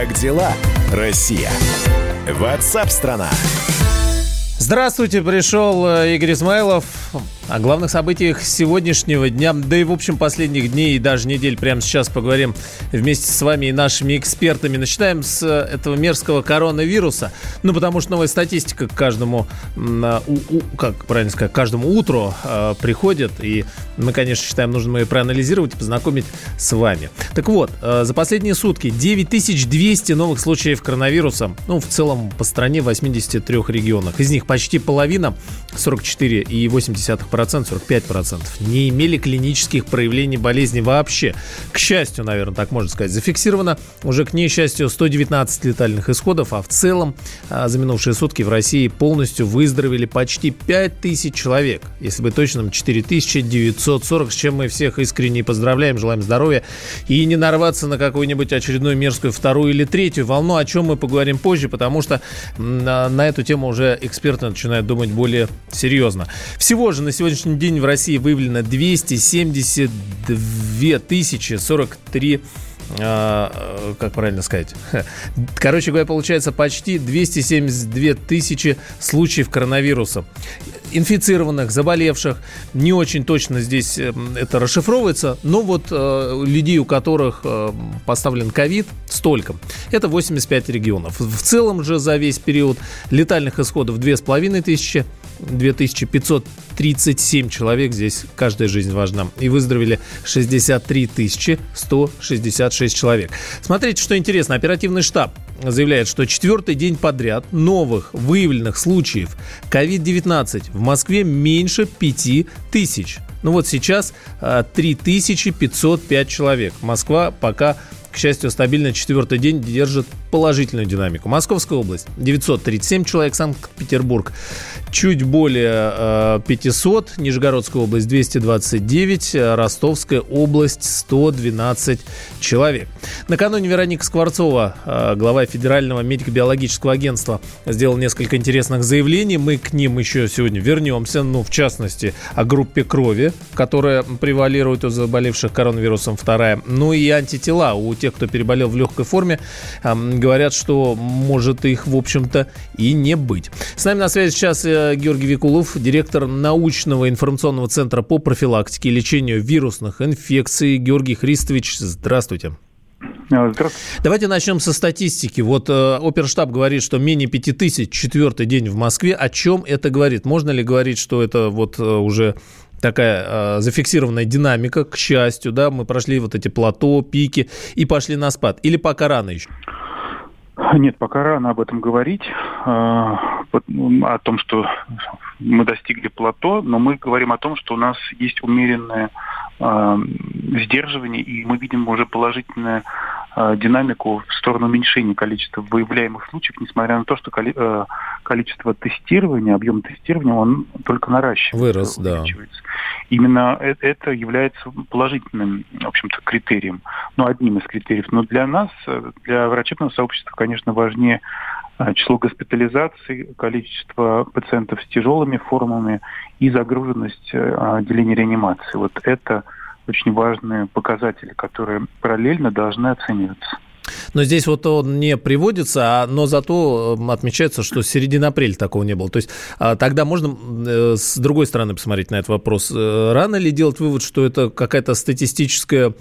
Как дела, Россия? Ватсап-страна! Здравствуйте, пришел э, Игорь Измайлов. О главных событиях сегодняшнего дня, да и в общем последних дней и даже недель прямо сейчас поговорим вместе с вами и нашими экспертами. Начинаем с э, этого мерзкого коронавируса. Ну, потому что новая статистика к каждому, как правильно сказать, каждому утру э, приходит. И мы, конечно, считаем, нужно ее проанализировать и познакомить с вами. Так вот, э, за последние сутки 9200 новых случаев коронавируса. Ну, в целом по стране в 83 регионах. Из них почти половина, 44,8%, 45% не имели клинических проявлений болезни вообще. К счастью, наверное, так можно сказать. Зафиксировано уже, к несчастью, 119 летальных исходов, а в целом а, за минувшие сутки в России полностью выздоровели почти 5000 человек. Если быть точным, 4940, с чем мы всех искренне поздравляем, желаем здоровья и не нарваться на какую-нибудь очередную мерзкую вторую или третью волну, о чем мы поговорим позже, потому что на, на эту тему уже эксперты начинают думать более серьезно. Всего же на сегодняшний день в России выявлено 272 тысячи 43 а, как правильно сказать? Короче говоря, получается почти 272 тысячи случаев коронавируса. Инфицированных, заболевших. Не очень точно здесь э, это расшифровывается, но вот э, людей, у которых э, поставлен ковид, столько. Это 85 регионов. В целом же за весь период летальных исходов 2500 2537 человек, здесь каждая жизнь важна, и выздоровели 63 166 человек. Смотрите, что интересно, оперативный штаб заявляет, что четвертый день подряд новых выявленных случаев COVID-19 в Москве меньше 5 тысяч. Ну вот сейчас 3505 а, человек. Москва пока к счастью, стабильно четвертый день держит положительную динамику. Московская область 937 человек, Санкт-Петербург чуть более 500, э, Нижегородская область 229, Ростовская область 112 человек. Накануне Вероника Скворцова, э, глава Федерального медико-биологического агентства, сделал несколько интересных заявлений. Мы к ним еще сегодня вернемся, ну, в частности, о группе крови, которая превалирует у заболевших коронавирусом вторая, ну и антитела у тех, кто переболел в легкой форме, говорят, что может их, в общем-то, и не быть. С нами на связи сейчас э, Георгий Викулов, директор научного информационного центра по профилактике и лечению вирусных инфекций. Георгий Христович, здравствуйте. Здравствуйте. Давайте начнем со статистики. Вот э, оперштаб говорит, что менее 5000 четвертый день в Москве. О чем это говорит? Можно ли говорить, что это вот э, уже такая э, зафиксированная динамика, к счастью, да, мы прошли вот эти плато, пики и пошли на спад? Или пока рано еще? Нет, пока рано об этом говорить, э, о том, что мы достигли плато, но мы говорим о том, что у нас есть умеренное э, сдерживание, и мы видим уже положительное Э, динамику в сторону уменьшения количества выявляемых случаев, несмотря на то, что э, количество тестирования, объем тестирования, он только наращивается. Вырос, да. Именно э, это является положительным, в общем-то, критерием, ну, одним из критериев. Но для нас, для врачебного сообщества, конечно, важнее число госпитализаций, количество пациентов с тяжелыми формами и загруженность отделения реанимации. Вот это очень важные показатели, которые параллельно должны оцениваться. Но здесь вот он не приводится, а, но зато отмечается, что с середины апреля такого не было. То есть а, тогда можно э, с другой стороны посмотреть на этот вопрос. Э, рано ли делать вывод, что это какая-то статистическая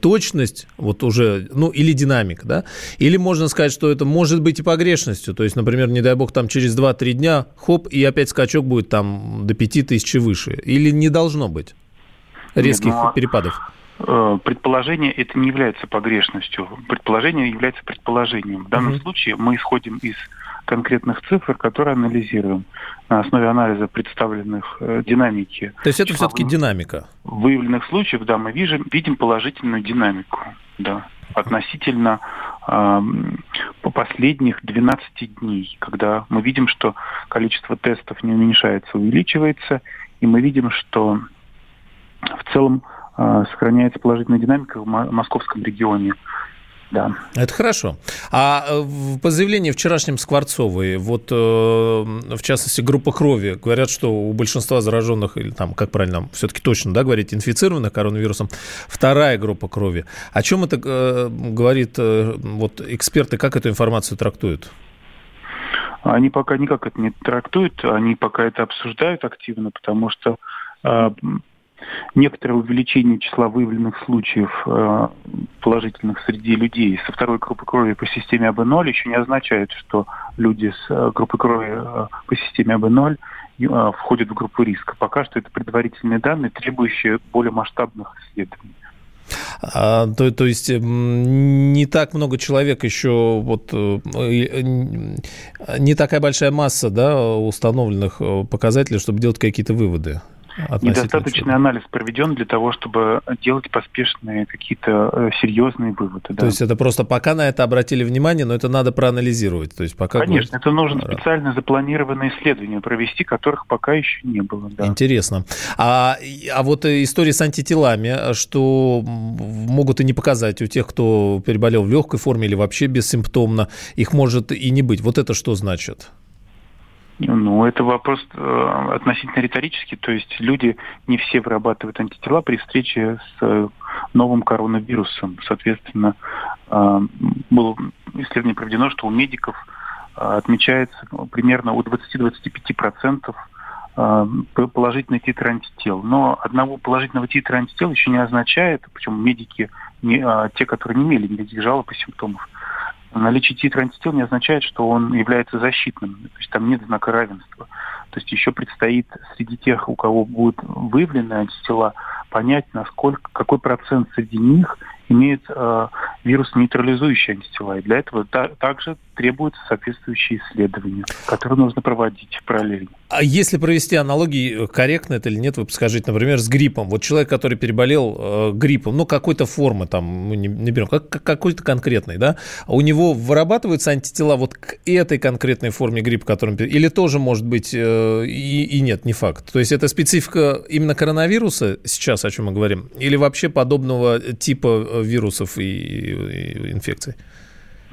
точность, вот уже, ну, или динамика, да? Или можно сказать, что это может быть и погрешностью. То есть, например, не дай бог, там через 2-3 дня, хоп, и опять скачок будет там до 5000 выше. Или не должно быть? резких Нет, ну, а, перепадов? Э, предположение это не является погрешностью. Предположение является предположением. В данном угу. случае мы исходим из конкретных цифр, которые анализируем на основе анализа представленных э, динамики. То есть это все-таки динамика? Выявленных случаев, да, мы видим, видим положительную динамику, да, относительно э, по последних 12 дней, когда мы видим, что количество тестов не уменьшается, увеличивается, и мы видим, что в целом сохраняется положительная динамика в московском регионе. да. Это хорошо. А э, по заявлению вчерашнем Скворцовой, вот э, в частности группа крови, говорят, что у большинства зараженных, или там, как правильно, все-таки точно, да, говорить, инфицированных коронавирусом, вторая группа крови. О чем это э, говорит вот эксперты, как эту информацию трактуют? Они пока никак это не трактуют, они пока это обсуждают активно, потому что некоторое увеличение числа выявленных случаев э, положительных среди людей со второй группы крови по системе АБ0 еще не означает, что люди с э, группой крови э, по системе АБ0 входят в группу риска. Пока что это предварительные данные, требующие более масштабных исследований. А, то, то есть не так много человек еще, вот, не такая большая масса да, установленных показателей, чтобы делать какие-то выводы. Недостаточный чего? анализ проведен для того, чтобы делать поспешные какие-то э, серьезные выводы. Да. То есть это просто пока на это обратили внимание, но это надо проанализировать. То есть пока Конечно, это нужно специально запланированные исследования провести, которых пока еще не было. Да. Интересно. А, а вот история с антителами, что могут и не показать у тех, кто переболел в легкой форме или вообще бессимптомно, их может и не быть. Вот это что значит? Ну, это вопрос э, относительно риторический. То есть люди не все вырабатывают антитела при встрече с э, новым коронавирусом. Соответственно, э, было исследование проведено, что у медиков э, отмечается примерно у 20-25% э, положительный титр антител. Но одного положительного титра антител еще не означает, причем медики, не, а, те, которые не имели никаких жалоб и симптомов, наличие титра антител не означает, что он является защитным. То есть там нет знака равенства. То есть еще предстоит среди тех, у кого будут выявлены антитела, понять, насколько, какой процент среди них имеет э, вирус нейтрализующие антитела. И для этого та, также требуются соответствующие исследования, которые нужно проводить параллельно. А если провести аналогии, корректно это или нет, вы подскажите, например, с гриппом. Вот человек, который переболел э, гриппом, ну, какой-то формы, там, мы не, не берем, как, какой-то конкретный, да, у него вырабатываются антитела вот к этой конкретной форме гриппа, которым или тоже может быть э, и, и нет, не факт. То есть это специфика именно коронавируса сейчас, о чем мы говорим, или вообще подобного типа э, вирусов и, и инфекций?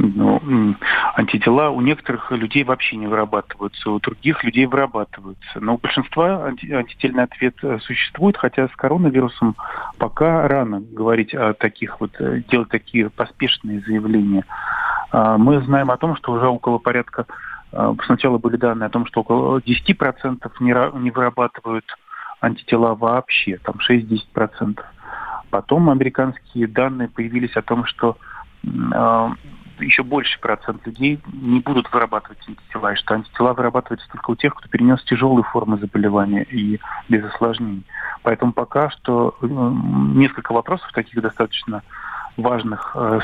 Ну, антитела у некоторых людей вообще не вырабатываются, у других людей вырабатываются. Но у большинства анти, антительный ответ э, существует, хотя с коронавирусом пока рано говорить о таких вот, э, делать такие поспешные заявления. А, мы знаем о том, что уже около порядка, э, сначала были данные о том, что около 10% не, не вырабатывают антитела вообще, там 6-10%. Потом американские данные появились о том, что еще больше процент людей не будут вырабатывать антитела, и что антитела вырабатываются только у тех, кто перенес тяжелые формы заболевания и без осложнений. Поэтому пока что несколько вопросов таких достаточно важных э,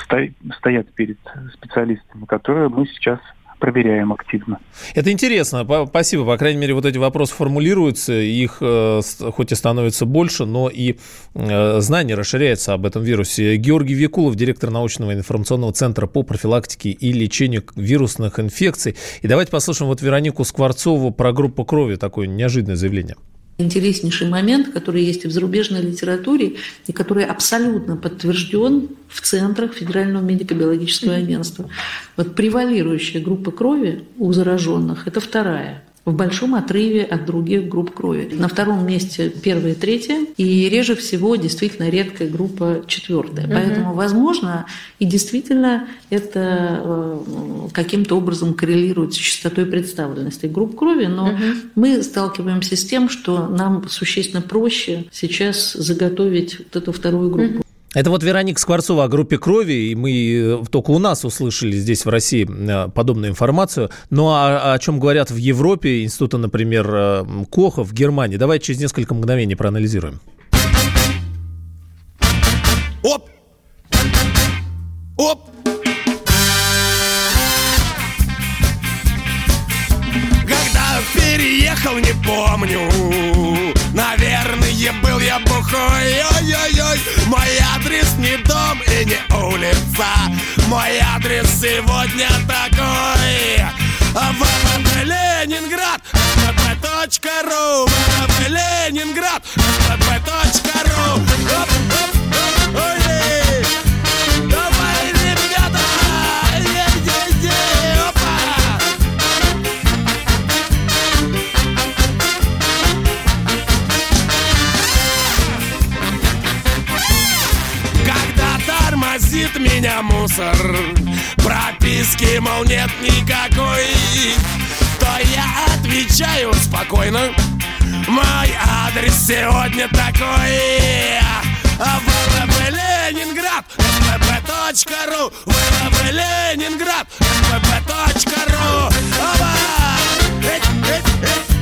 стоят перед специалистами, которые мы сейчас проверяем активно. Это интересно. Спасибо. По крайней мере, вот эти вопросы формулируются, их э, хоть и становится больше, но и э, знание расширяется об этом вирусе. Георгий Викулов, директор научного информационного центра по профилактике и лечению вирусных инфекций. И давайте послушаем вот Веронику Скворцову про группу крови, такое неожиданное заявление интереснейший момент, который есть и в зарубежной литературе, и который абсолютно подтвержден в центрах Федерального медико-биологического агентства. Вот превалирующая группа крови у зараженных – это вторая в большом отрыве от других групп крови. На втором месте первая и третья, и реже всего действительно редкая группа четвертая. Угу. Поэтому, возможно, и действительно это э, каким-то образом коррелирует с частотой представленности групп крови, но угу. мы сталкиваемся с тем, что нам существенно проще сейчас заготовить вот эту вторую группу. Угу. Это вот Вероника Скворцова о группе крови, и мы э, только у нас услышали здесь в России э, подобную информацию. Ну а о чем говорят в Европе, института, например, э, Коха в Германии? Давайте через несколько мгновений проанализируем. Не улица. Мой адрес сегодня такой. ВВП Ленинград. ВВП.ру ВВП Ленинград. ВВП.ру Давай, ребята, меня мусор. Прописки, мол, нет никакой. То я отвечаю спокойно. Мой адрес сегодня такой. ВВП Ленинград. СПП.ру ВВП Ленинград. СПП.ру Оба! Эй, эй, эй!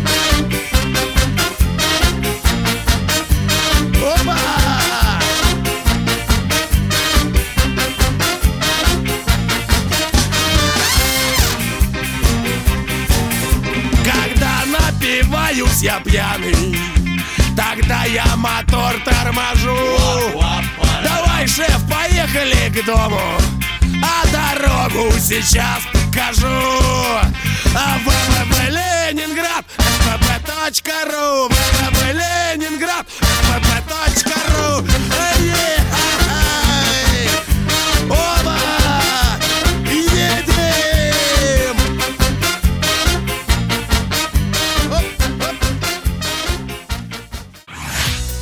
Я пьяный Тогда я мотор торможу. Давай, шеф, поехали к дому А дорогу сейчас покажу. А ВВП Ленинград ВВП.ру ВВП Ленинград ВВП.ру Эй, ай, Оба!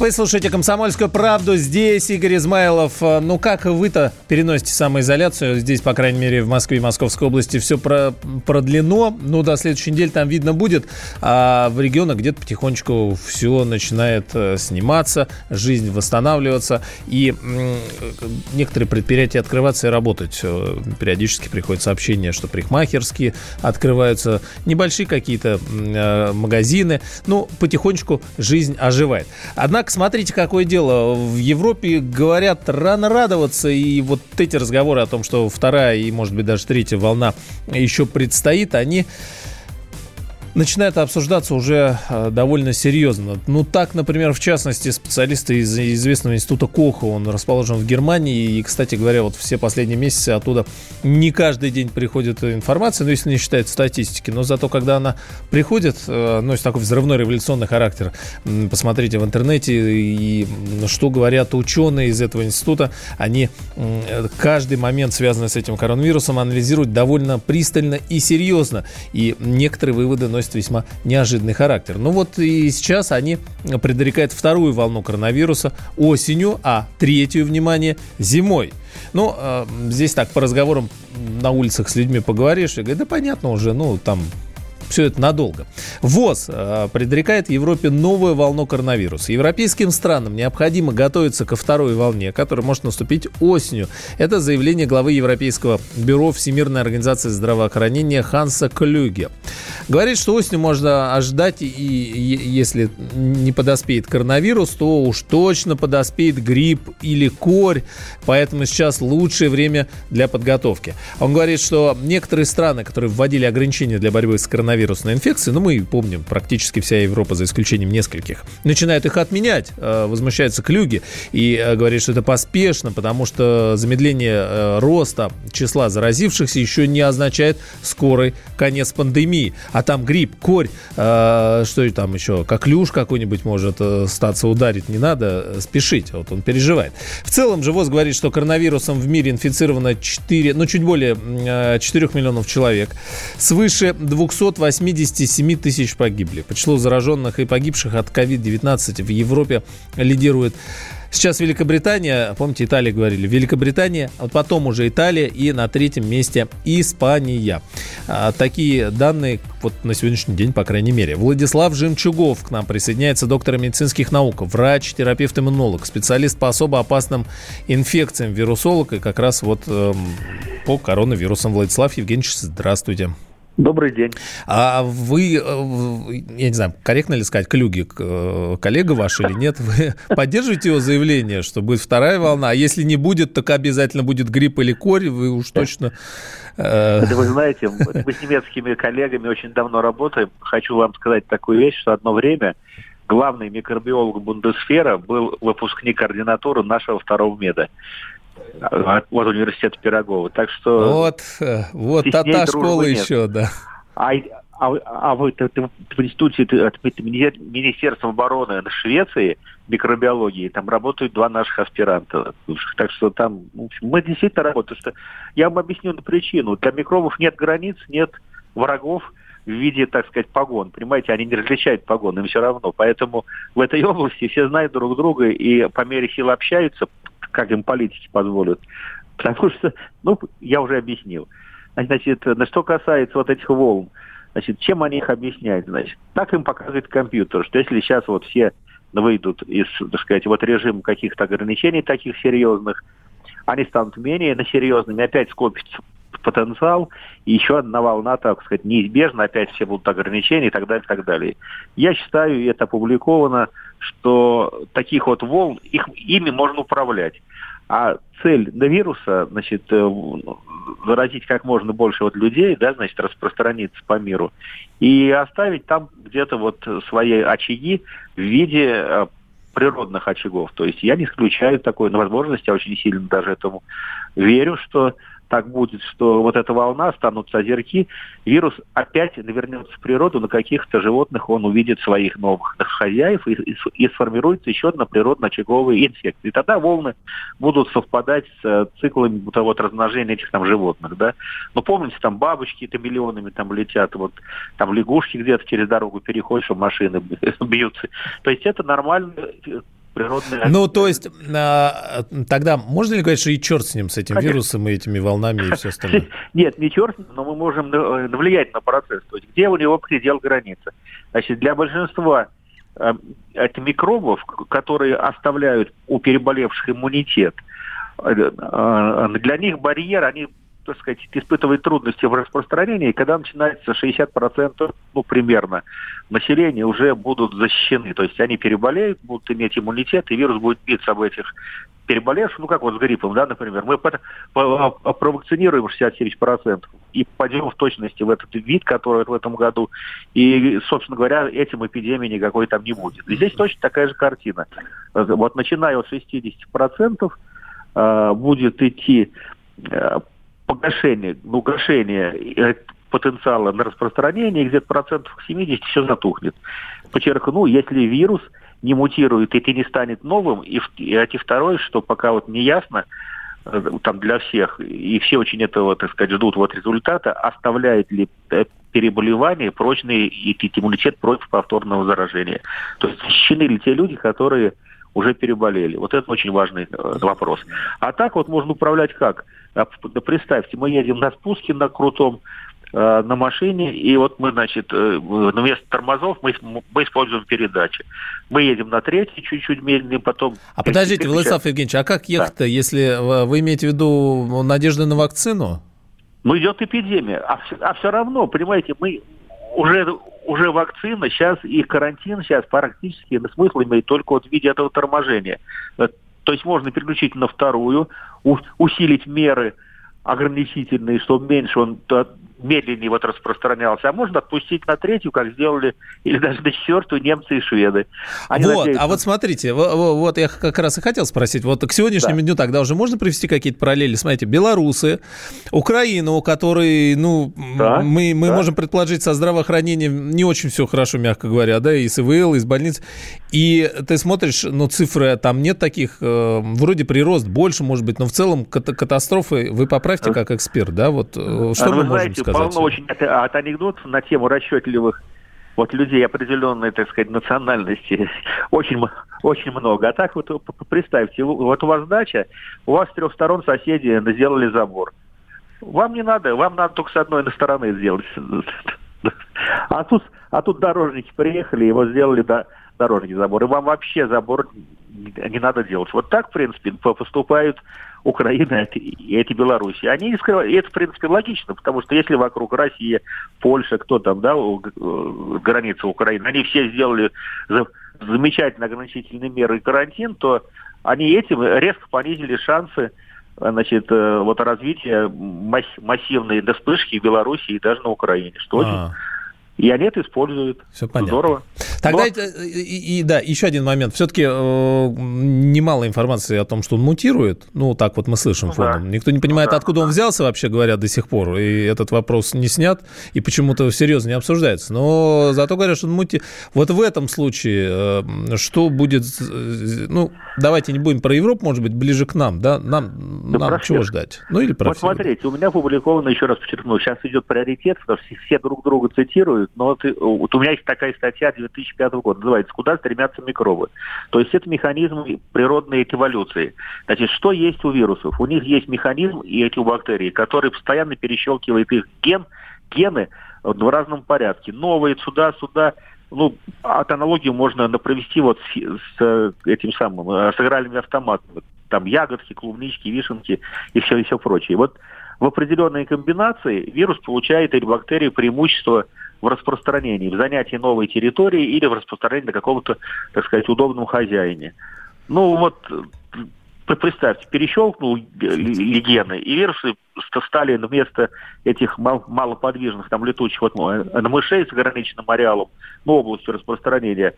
Вы слушаете «Комсомольскую правду». Здесь Игорь Измайлов. Ну, как вы-то переносите самоизоляцию? Здесь, по крайней мере, в Москве и Московской области все про продлено. Ну, до следующей недели там видно будет. А в регионах где-то потихонечку все начинает э, сниматься, жизнь восстанавливаться. И некоторые предприятия открываться и работать. Э, Периодически приходят сообщения, что парикмахерские открываются, небольшие какие-то э, магазины. Ну, потихонечку жизнь оживает. Однако, смотрите, какое дело. В Европе говорят рано радоваться, и вот эти разговоры о том, что вторая и, может быть, даже третья волна еще предстоит, они начинают обсуждаться уже э, довольно серьезно. Ну, так, например, в частности, специалисты из известного института Коха, он расположен в Германии, и, кстати говоря, вот все последние месяцы оттуда не каждый день приходит информация, ну, если не считать статистики, но зато, когда она приходит, э, носит такой взрывной революционный характер. Посмотрите в интернете, и что говорят ученые из этого института, они каждый момент, связанный с этим коронавирусом, анализируют довольно пристально и серьезно, и некоторые выводы носят весьма неожиданный характер. Ну вот и сейчас они предрекают вторую волну коронавируса осенью, а третью, внимание, зимой. Ну, э, здесь так по разговорам на улицах с людьми поговоришь, и говорят, да понятно уже, ну, там все это надолго. ВОЗ э, предрекает Европе новую волну коронавируса. Европейским странам необходимо готовиться ко второй волне, которая может наступить осенью. Это заявление главы Европейского бюро Всемирной организации здравоохранения Ханса Клюге. Говорит, что осенью можно ожидать, и, если не подоспеет коронавирус, то уж точно подоспеет грипп или корь, поэтому сейчас лучшее время для подготовки. Он говорит, что некоторые страны, которые вводили ограничения для борьбы с коронавирусной инфекцией, ну мы помним, практически вся Европа, за исключением нескольких, начинают их отменять, э, возмущаются клюги и э, говорит, что это поспешно, потому что замедление э, роста числа заразившихся еще не означает скорый конец пандемии. А там грипп, корь, что там еще, коклюш какой-нибудь может статься ударить, не надо спешить, вот он переживает. В целом же ВОЗ говорит, что коронавирусом в мире инфицировано 4, ну чуть более э, 4 миллионов человек, свыше 287 тысяч погибли. По числу зараженных и погибших от COVID-19 в Европе лидирует Сейчас Великобритания, помните, Италия говорили, Великобритания, а потом уже Италия и на третьем месте Испания. А, такие данные вот на сегодняшний день, по крайней мере. Владислав Жемчугов к нам присоединяется, доктор медицинских наук, врач, терапевт, иммунолог, специалист по особо опасным инфекциям, вирусолог и как раз вот эм, по коронавирусам. Владислав Евгеньевич, здравствуйте. Добрый день. А вы, э, я не знаю, корректно ли сказать, Клюги, э, коллега ваш или нет, вы поддерживаете его заявление, что будет вторая волна, а если не будет, так обязательно будет грипп или корь, вы уж точно... э, Это вы знаете, мы с немецкими коллегами очень давно работаем. Хочу вам сказать такую вещь, что одно время главный микробиолог Бундесфера был выпускник ординатуры нашего второго меда. От, от университета Пирогова. Так что... Вот, э, вот та, та школа еще, да. А, а, а в, в, в институте Министерства обороны Швеции микробиологии, там работают два наших аспиранта. Так что там, в общем, мы действительно работаем. Что я вам объясню на причину. Для микробов нет границ, нет врагов в виде, так сказать, погон. Понимаете, они не различают погон, им все равно. Поэтому в этой области все знают друг друга и по мере сил общаются, как им политики позволят. Потому что, ну, я уже объяснил. Значит, на что касается вот этих волн, значит, чем они их объясняют, значит, так им показывает компьютер, что если сейчас вот все выйдут из, так сказать, вот режима каких-то ограничений таких серьезных, они станут менее серьезными, опять скопится потенциал, и еще одна волна, так сказать, неизбежна, опять все будут ограничения и так далее, и так далее. Я считаю, и это опубликовано, что таких вот волн, их, ими можно управлять. А цель на вируса, значит, э, заразить как можно больше вот людей, да, значит, распространиться по миру и оставить там где-то вот свои очаги в виде э, природных очагов. То есть я не исключаю такой возможности, я очень сильно даже этому верю, что так будет, что вот эта волна, станут озерки, вирус опять навернется в природу, на каких-то животных он увидит своих новых хозяев и, и, и сформируется еще одна природно-очаговая инфекция. И тогда волны будут совпадать с э, циклами вот, вот размножения этих там животных, да. Но помните, там бабочки это миллионами там летят, вот там лягушки где-то через дорогу переходят, что машины бьются. То есть это нормально природные... Ну, то есть, а, тогда можно ли говорить, что и черт с ним, с этим Конечно. вирусом и этими волнами и все остальное? Нет, не черт, но мы можем э, влиять на процесс. То есть, где у него предел границы? Значит, для большинства э, это микробов, которые оставляют у переболевших иммунитет, э, для них барьер, они так сказать, испытывает трудности в распространении, когда начинается 60%, ну, примерно, населения уже будут защищены. То есть они переболеют, будут иметь иммунитет, и вирус будет биться об этих переболевших, ну, как вот с гриппом, да, например. Мы провакцинируем 67% и пойдем в точности в этот вид, который в этом году, и, собственно говоря, этим эпидемии никакой там не будет. И здесь точно такая же картина. Вот начиная от 60% э, будет идти э, погашение, угошение э, потенциала на распространение, где-то процентов 70 все затухнет. Подчеркну, если вирус не мутирует и не станет новым, и, и, и второе, что пока вот не ясно, э, там для всех, и все очень этого, так сказать, ждут вот результата, оставляет ли э, переболевание прочный иммунитет против повторного заражения. То есть защищены ли те люди, которые уже переболели. Вот это очень важный вопрос. А так вот можно управлять как? А, да представьте, мы едем на спуске на крутом, э, на машине, и вот мы, значит, э, вместо тормозов мы, мы используем передачи. Мы едем на третий, чуть-чуть медленнее, потом... А подождите, Владислав Евгеньевич, а как ехать-то, да. если вы имеете в виду надежды на вакцину? Ну, идет эпидемия. А все, а все равно, понимаете, мы уже уже вакцина сейчас и карантин сейчас практически смысл имеет только вот в виде этого торможения. То есть можно переключить на вторую, усилить меры ограничительные, чтобы меньше он медленнее вот распространялся, а можно отпустить на третью, как сделали, или даже на четвертую немцы и шведы. Они вот, надеются... а вот смотрите, вот я как раз и хотел спросить, вот к сегодняшнему да. дню тогда уже можно привести какие-то параллели? Смотрите, белорусы, Украину, у которой, ну, да, мы, мы да. можем предположить, со здравоохранением не очень все хорошо, мягко говоря, да, и с ИВЛ, и с больниц, и ты смотришь, ну, цифры, там нет таких, э, вроде прирост больше, может быть, но в целом катастрофы, вы поправьте как эксперт, да, вот э, что а, мы можем сказать? полно очень от, от анекдотов на тему расчетливых вот людей определенной, так сказать, национальности очень, очень много. А так вот представьте, вот у вас дача, у вас с трех сторон соседи сделали забор. Вам не надо, вам надо только с одной стороны сделать. А тут, а тут дорожники приехали, его сделали до, дорожный забор. И вам вообще забор не надо делать. Вот так, в принципе, поступают Украина и эти Беларуси. Они не скрывают, и это, в принципе, логично, потому что если вокруг России, Польша, кто там, да, граница Украины, они все сделали замечательно ограничительные меры и карантин, то они этим резко понизили шансы значит, э, вот развития массивной вспышки в Беларуси и даже на Украине, что очень, И они это используют. Все понятно. Здорово. Тогда, Но- и, и- да, еще один момент. Все-таки немало информации о том, что он мутирует. Ну, так вот мы слышим Ну да. фоном. Никто не понимает, да, откуда он взялся, вообще говоря, до сих пор. И этот вопрос не снят, и почему-то серьезно не обсуждается. Но зато говорят, что он мути... Вот в этом случае э, что будет... э, Ну, давайте не будем про Европу, может быть, ближе к нам, да? Нам, Да нам чего ждать? Ну, или про Вот смотрите, у меня опубликовано, еще раз подчеркну, сейчас идет приоритет, потому что все друг друга цитируют, но вот, и- вот у меня есть такая статья 2005 года, называется «Куда стремятся микробы?». То есть это механизм природной эволюции. Значит, что есть у вирусов? У них есть механизм, и эти у бактерий, который постоянно перещелкивает их ген, гены в разном порядке. Новые сюда, сюда. Ну, от аналогии можно провести вот с, с, э, этим самым, э, с игральными автоматами. Там ягодки, клубнички, вишенки и все, и все прочее. Вот в определенной комбинации вирус получает или бактерии преимущество в распространении, в занятии новой территории или в распространении на каком-то, так сказать, удобном хозяине. Ну вот, представьте, перещелкнул легены, и вирусы ст- стали вместо этих мал- малоподвижных, там, летучих вот, мышей с ограниченным ареалом, ну, областью распространения,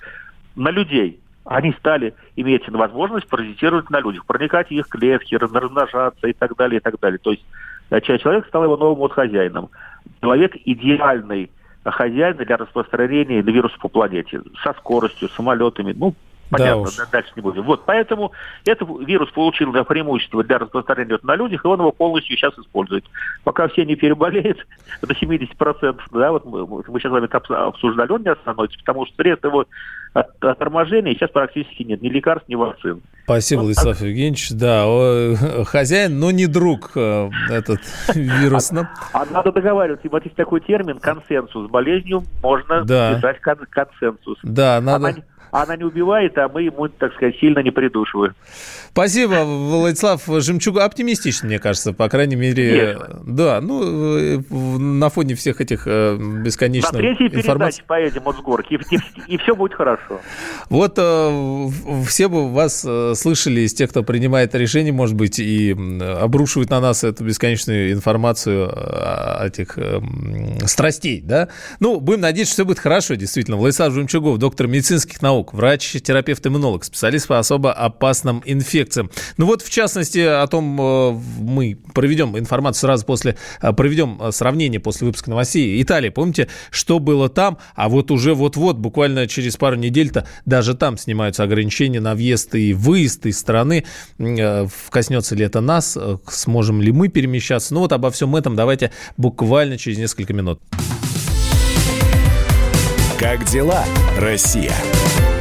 на людей. Они стали иметь возможность паразитировать на людях, проникать в их клетки, раз- размножаться и так далее, и так далее. То есть э, человек стал его новым вот хозяином. Человек идеальный хозяин для распространения вируса по планете. Со скоростью, самолетами, ну, Да понятно, уж. да- дальше не будем. Вот, поэтому этот вирус получил да, преимущество для распространения вот на людях, и он его полностью сейчас использует. Пока все не переболеют до 70%, да, вот мы, мы сейчас с вами обсуждали, он не остановится, потому что средств его от, от торможения сейчас практически нет, ни лекарств, ни вакцин. Спасибо, Владислав Евгеньевич. Да, о, хозяин, но не друг э, этот вирус. Ну, А надо договариваться. Вот есть такой термин консенсус. С болезнью можно Да. писать кон- консенсус. Да, надо... Она, она не убивает, а мы ему, так сказать, сильно не придушиваем. Спасибо, Владислав Жемчуг. Оптимистично, мне кажется, по крайней мере. Конечно. Да, ну, э, на фоне всех этих э, На бесконечных третьей информаций. передаче поедем от с горки, и, все будет хорошо. Вот э, все бы вас слышали из тех, кто принимает решения, может быть, и обрушивает на нас эту бесконечную информацию этих страстей, да? Ну, будем надеяться, что все будет хорошо, действительно. Владислав Жемчугов, доктор медицинских наук, врач, терапевт, иммунолог, специалист по особо опасным инфекциям. Ну вот, в частности, о том э, мы проведем информацию сразу после, э, проведем э, сравнение после выпуска новостей. Италия, помните, что было там, а вот уже вот-вот, буквально через пару недель-то, даже там снимаются ограничения на въезд и выезд из страны. Коснется ли это нас, сможем ли мы перемещаться? Ну вот обо всем этом давайте буквально через несколько минут. Как дела, Россия?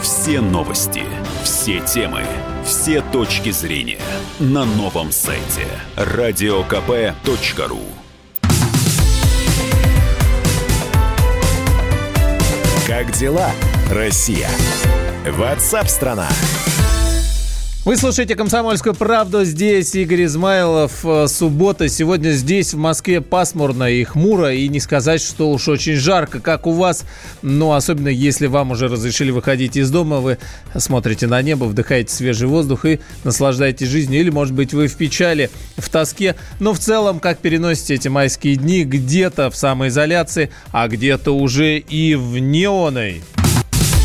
Все новости, все темы, все точки зрения на новом сайте радиокп.ру. Как дела, Россия? Ватсап-страна! Вы слушаете «Комсомольскую правду». Здесь Игорь Измайлов. Э, Суббота. Сегодня здесь, в Москве, пасмурно и хмуро. И не сказать, что уж очень жарко, как у вас. Но особенно, если вам уже разрешили выходить из дома, вы смотрите на небо, вдыхаете свежий воздух и наслаждаетесь жизнью. Или, может быть, вы в печали, в тоске. Но в целом, как переносите эти майские дни? Где-то в самоизоляции, а где-то уже и в неоной.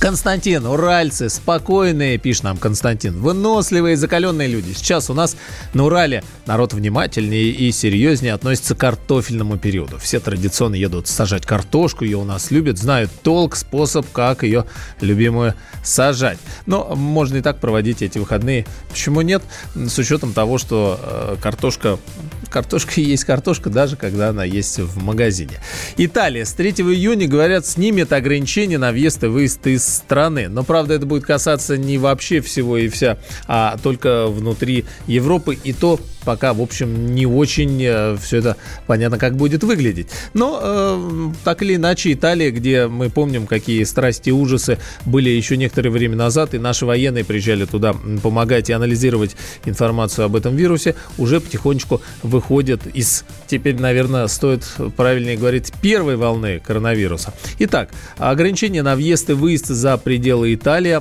Константин, уральцы, спокойные, пишет нам Константин, выносливые, закаленные люди. Сейчас у нас на Урале народ внимательнее и серьезнее относится к картофельному периоду. Все традиционно едут сажать картошку, ее у нас любят, знают толк, способ, как ее любимую сажать. Но можно и так проводить эти выходные. Почему нет? С учетом того, что э, картошка есть картошка, даже когда она есть в магазине. Италия с 3 июня, говорят, снимет ограничения на въезд и выезд из страны. Но, правда, это будет касаться не вообще всего и вся, а только внутри Европы. И то пока, в общем, не очень э, все это понятно, как будет выглядеть. Но э, так или иначе, Италия, где мы помним, какие страсти и ужасы были еще некоторое время назад, и наши военные приезжали туда помогать и анализировать информацию об этом вирусе, уже потихонечку выходит из, теперь, наверное, стоит правильнее говорить, первой волны коронавируса. Итак, ограничения на въезд и выезд за пределы Италии.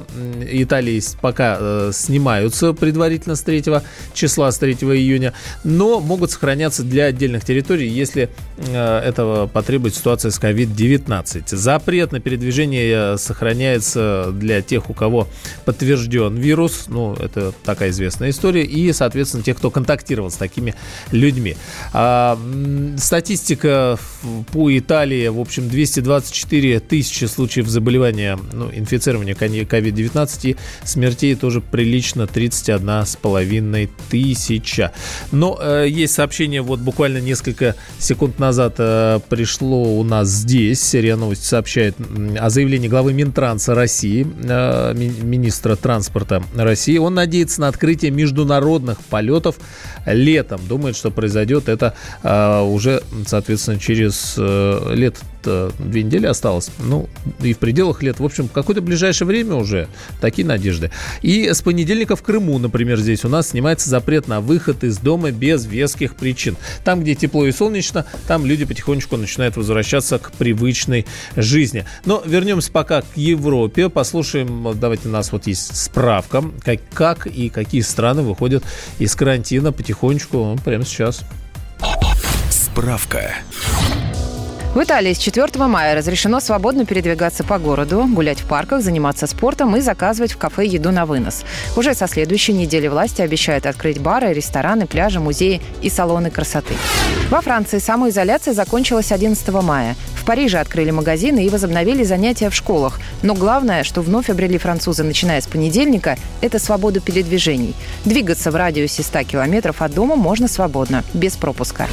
Италии пока э, снимаются предварительно с 3 числа, с 3 июня, но могут сохраняться для отдельных территорий, если э, этого потребует ситуация с COVID-19. Запрет на передвижение э, сохраняется для тех, у кого подтвержден вирус, ну, это такая известная история, и, соответственно, тех, кто контактировал с такими людьми. А, статистика по Италии, в общем, 224 тысячи случаев заболевания, ну, инфицирования COVID-19 и смертей тоже прилично 31 с половиной тысяча. Но э, есть сообщение, вот буквально несколько секунд назад э, пришло у нас здесь, РИА Новости сообщает о заявлении главы Минтранса России, э, министра транспорта России. Он надеется на открытие международных полетов летом. Думает, что произойдет это э, уже, соответственно, через э, лет две недели осталось. Ну, и в пределах лет. В общем, какое-то ближайшее время уже такие надежды. И с понедельника в Крыму, например, здесь у нас снимается запрет на выход из дома без веских причин. Там, где тепло и солнечно, там люди потихонечку начинают возвращаться к привычной жизни. Но вернемся пока к Европе. Послушаем, давайте у нас вот есть справка, как, как и какие страны выходят из карантина потихонечку ну, прямо сейчас. Справка. В Италии с 4 мая разрешено свободно передвигаться по городу, гулять в парках, заниматься спортом и заказывать в кафе еду на вынос. Уже со следующей недели власти обещают открыть бары, рестораны, пляжи, музеи и салоны красоты. Во Франции самоизоляция закончилась 11 мая. В Париже открыли магазины и возобновили занятия в школах. Но главное, что вновь обрели французы, начиная с понедельника, это свободу передвижений. Двигаться в радиусе 100 километров от дома можно свободно, без пропуска.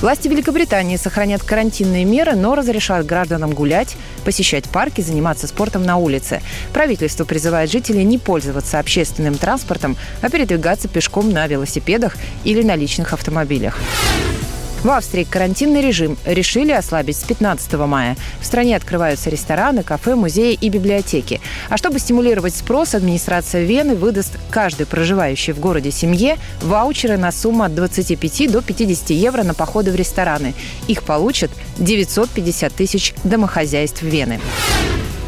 Власти Великобритании сохранят карантинные меры, но разрешают гражданам гулять, посещать парки, заниматься спортом на улице. Правительство призывает жителей не пользоваться общественным транспортом, а передвигаться пешком на велосипедах или на личных автомобилях. В Австрии карантинный режим решили ослабить с 15 мая. В стране открываются рестораны, кафе, музеи и библиотеки. А чтобы стимулировать спрос, администрация Вены выдаст каждой проживающей в городе семье ваучеры на сумму от 25 до 50 евро на походы в рестораны. Их получат 950 тысяч домохозяйств Вены.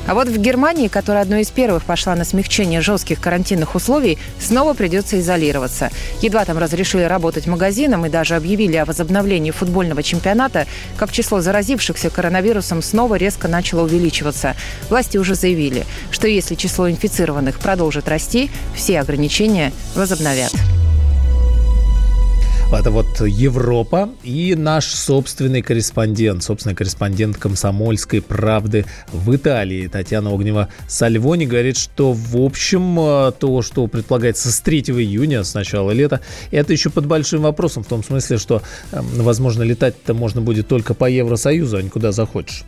А вот в Германии, которая одной из первых пошла на смягчение жестких карантинных условий, снова придется изолироваться. Едва там разрешили работать магазинам и даже объявили о возобновлении футбольного чемпионата, как число заразившихся коронавирусом снова резко начало увеличиваться. Власти уже заявили, что если число инфицированных продолжит расти, все ограничения возобновят. Это вот Европа и наш собственный корреспондент, собственный корреспондент комсомольской правды в Италии. Татьяна Огнева Сальвони говорит, что в общем э, то, что предполагается с 3 июня, с начала лета, это еще под большим вопросом, в том смысле, что, эм, возможно, летать-то можно будет только по Евросоюзу, а не куда захочешь.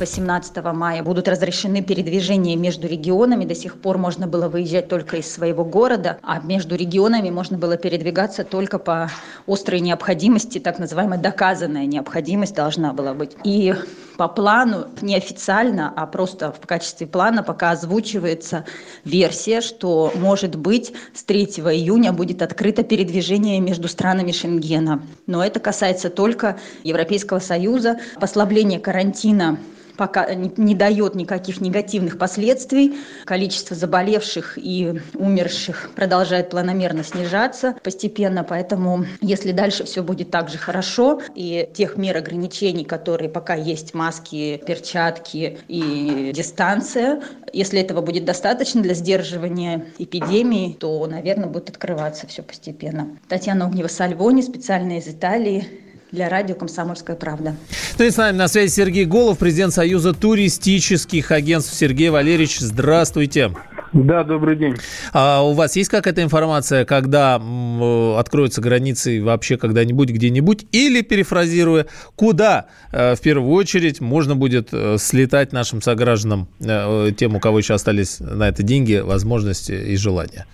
18 мая будут разрешены передвижения между регионами. До сих пор можно было выезжать только из своего города, а между регионами можно было передвигаться только по острой необходимости, так называемая доказанная необходимость должна была быть. И по плану, неофициально, а просто в качестве плана пока озвучивается версия, что, может быть, с 3 июня будет открыто передвижение между странами Шенгена. Но это касается только Европейского Союза. Послабление карантина пока не, не дает никаких негативных последствий. Количество заболевших и умерших продолжает планомерно снижаться постепенно, поэтому если дальше все будет так же хорошо, и тех мер ограничений, которые пока есть, маски, перчатки и дистанция, если этого будет достаточно для сдерживания эпидемии, то, наверное, будет открываться все постепенно. Татьяна Огнева-Сальвони, специально из Италии, для радио «Комсомольская правда». Ну и с нами на связи Сергей Голов, президент Союза туристических агентств. Сергей Валерьевич, здравствуйте. Да, добрый день. А у вас есть какая-то информация, когда м, откроются границы вообще когда-нибудь, где-нибудь? Или, перефразируя, куда э, в первую очередь можно будет э, слетать нашим согражданам, э, тем, у кого еще остались на это деньги, возможности и желания?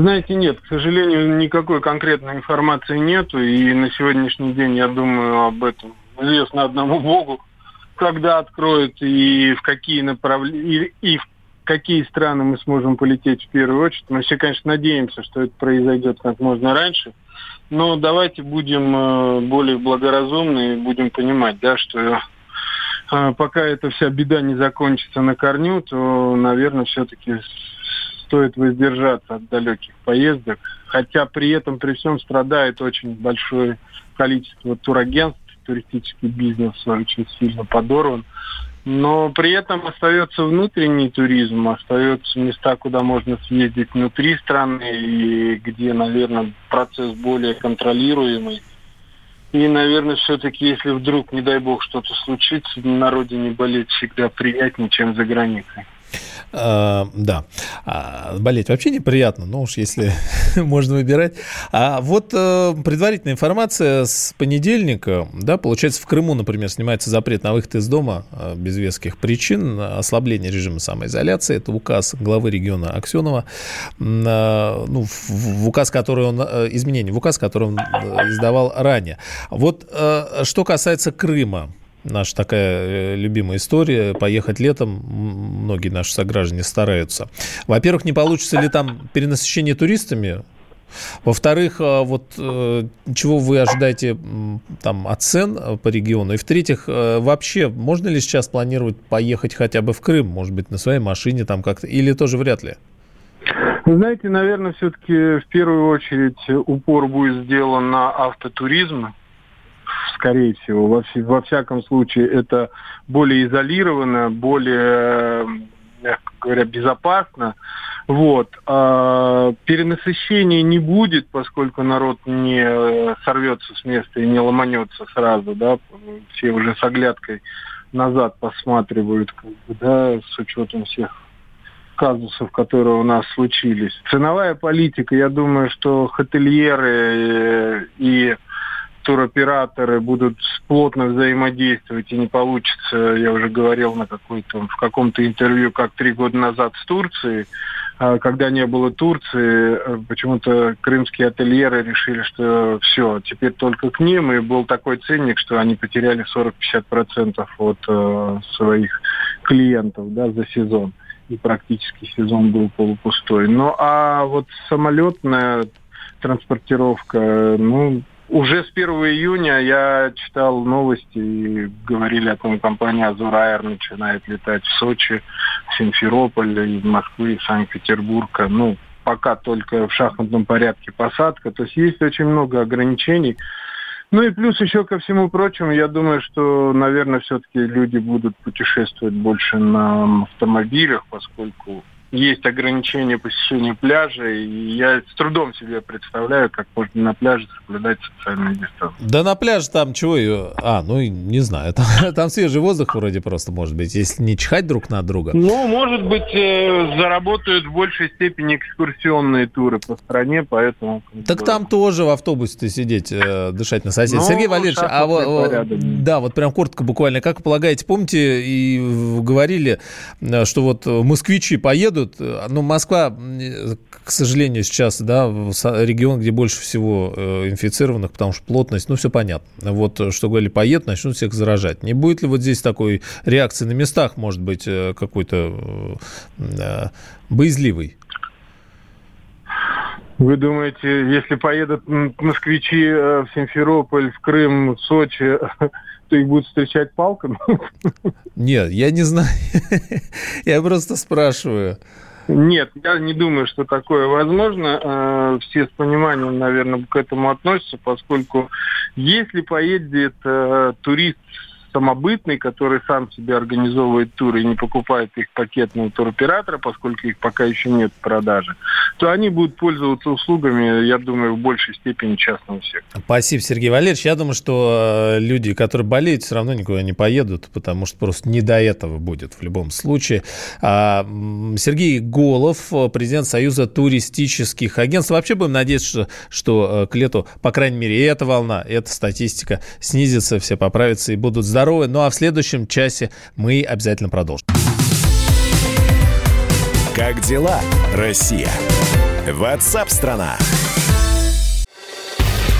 Знаете, нет, к сожалению, никакой конкретной информации нету, и на сегодняшний день, я думаю, об этом известно одному Богу, когда откроют и в какие направления, и, и в какие страны мы сможем полететь в первую очередь. Мы все, конечно, надеемся, что это произойдет как можно раньше. Но давайте будем э, более благоразумны и будем понимать, да, что э, пока эта вся беда не закончится на корню, то, наверное, все-таки стоит воздержаться от далеких поездок. Хотя при этом, при всем страдает очень большое количество турагентств, туристический бизнес очень сильно подорван. Но при этом остается внутренний туризм, остаются места, куда можно съездить внутри страны, и где, наверное, процесс более контролируемый. И, наверное, все-таки, если вдруг, не дай бог, что-то случится, на родине болеть всегда приятнее, чем за границей. А, да. А, болеть вообще неприятно, но уж если можно выбирать. А вот а, предварительная информация с понедельника, да, получается, в Крыму, например, снимается запрет на выход из дома а, без веских причин, ослабление режима самоизоляции. Это указ главы региона Аксенова. А, ну, в, в указ, который он, изменение, в указ, который он издавал ранее. Вот а, что касается Крыма, наша такая э, любимая история. Поехать летом многие наши сограждане стараются. Во-первых, не получится ли там перенасыщение туристами? Во-вторых, а, вот э, чего вы ожидаете там от цен э, по региону? И в-третьих, вообще можно ли сейчас планировать поехать хотя бы в Крым, может быть, на своей машине там как-то, или тоже вряд ли? Знаете, наверное, все-таки в первую очередь упор будет сделан на автотуризм, скорее всего. Во, во всяком случае, это более изолировано, более, мягко говоря, безопасно. Вот. А перенасыщения не будет, поскольку народ не сорвется с места и не ломанется сразу, да, все уже с оглядкой назад посматривают, как бы, да, с учетом всех казусов, которые у нас случились. Ценовая политика, я думаю, что хотельеры и туроператоры будут плотно взаимодействовать и не получится, я уже говорил на какой-то, в каком-то интервью, как три года назад с Турцией, а, когда не было Турции, э, почему-то крымские ательеры решили, что все, теперь только к ним, и был такой ценник, что они потеряли 40-50% от э, своих клиентов да, за сезон. И практически сезон был полупустой. Ну а вот самолетная транспортировка, ну, уже с 1 июня я читал новости и говорили о том, компания «Азурайер» начинает летать в Сочи, в Симферополь, из Москвы, из Санкт-Петербурга. Ну, пока только в шахматном порядке посадка. То есть есть очень много ограничений. Ну и плюс еще ко всему прочему, я думаю, что, наверное, все-таки люди будут путешествовать больше на автомобилях, поскольку есть ограничения посещения пляжа, и я с трудом себе представляю, как можно на пляже соблюдать социальную дистанцию. Да на пляже там чего ее... А, ну, не знаю, там, там свежий воздух вроде просто может быть, если не чихать друг на друга. Ну, может быть, э, заработают в большей степени экскурсионные туры по стране, поэтому... Так там тоже в автобусе сидеть, э, дышать на соседей. Ну, Сергей Валерьевич, а вот, да, вот прям коротко буквально, как вы полагаете, помните, и говорили, э, что вот москвичи поедут, будут. Ну, Москва, к сожалению, сейчас, да, регион, где больше всего э, инфицированных, потому что плотность, ну, все понятно. Вот, что говорили, поедут, начнут всех заражать. Не будет ли вот здесь такой реакции на местах, может быть, э, какой-то э, боязливый? Вы думаете, если поедут москвичи в Симферополь, в Крым, в Сочи, то их будут встречать палками? Нет, я не знаю. я просто спрашиваю. Нет, я не думаю, что такое возможно. Э, все с пониманием, наверное, к этому относятся, поскольку если поедет э, турист самобытный, который сам себе организовывает туры и не покупает их пакетного туроператора, поскольку их пока еще нет в продаже, то они будут пользоваться услугами, я думаю, в большей степени частного сектора. Спасибо, Сергей Валерьевич. Я думаю, что э, люди, которые болеют, все равно никуда не поедут, потому что просто не до этого будет в любом случае. А, Сергей Голов, президент Союза туристических агентств. Вообще будем надеяться, что, что э, к лету, по крайней мере, эта волна, эта статистика снизится, все поправятся и будут здоровы. Ну а в следующем часе мы обязательно продолжим. Как дела, Россия? Ватсап-страна!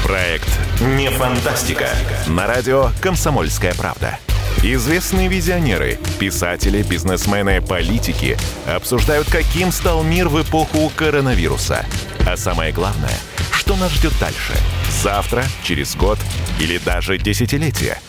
Проект «Не фантастика» на радио «Комсомольская правда». Известные визионеры, писатели, бизнесмены, политики обсуждают, каким стал мир в эпоху коронавируса. А самое главное, что нас ждет дальше? Завтра, через год или даже десятилетие –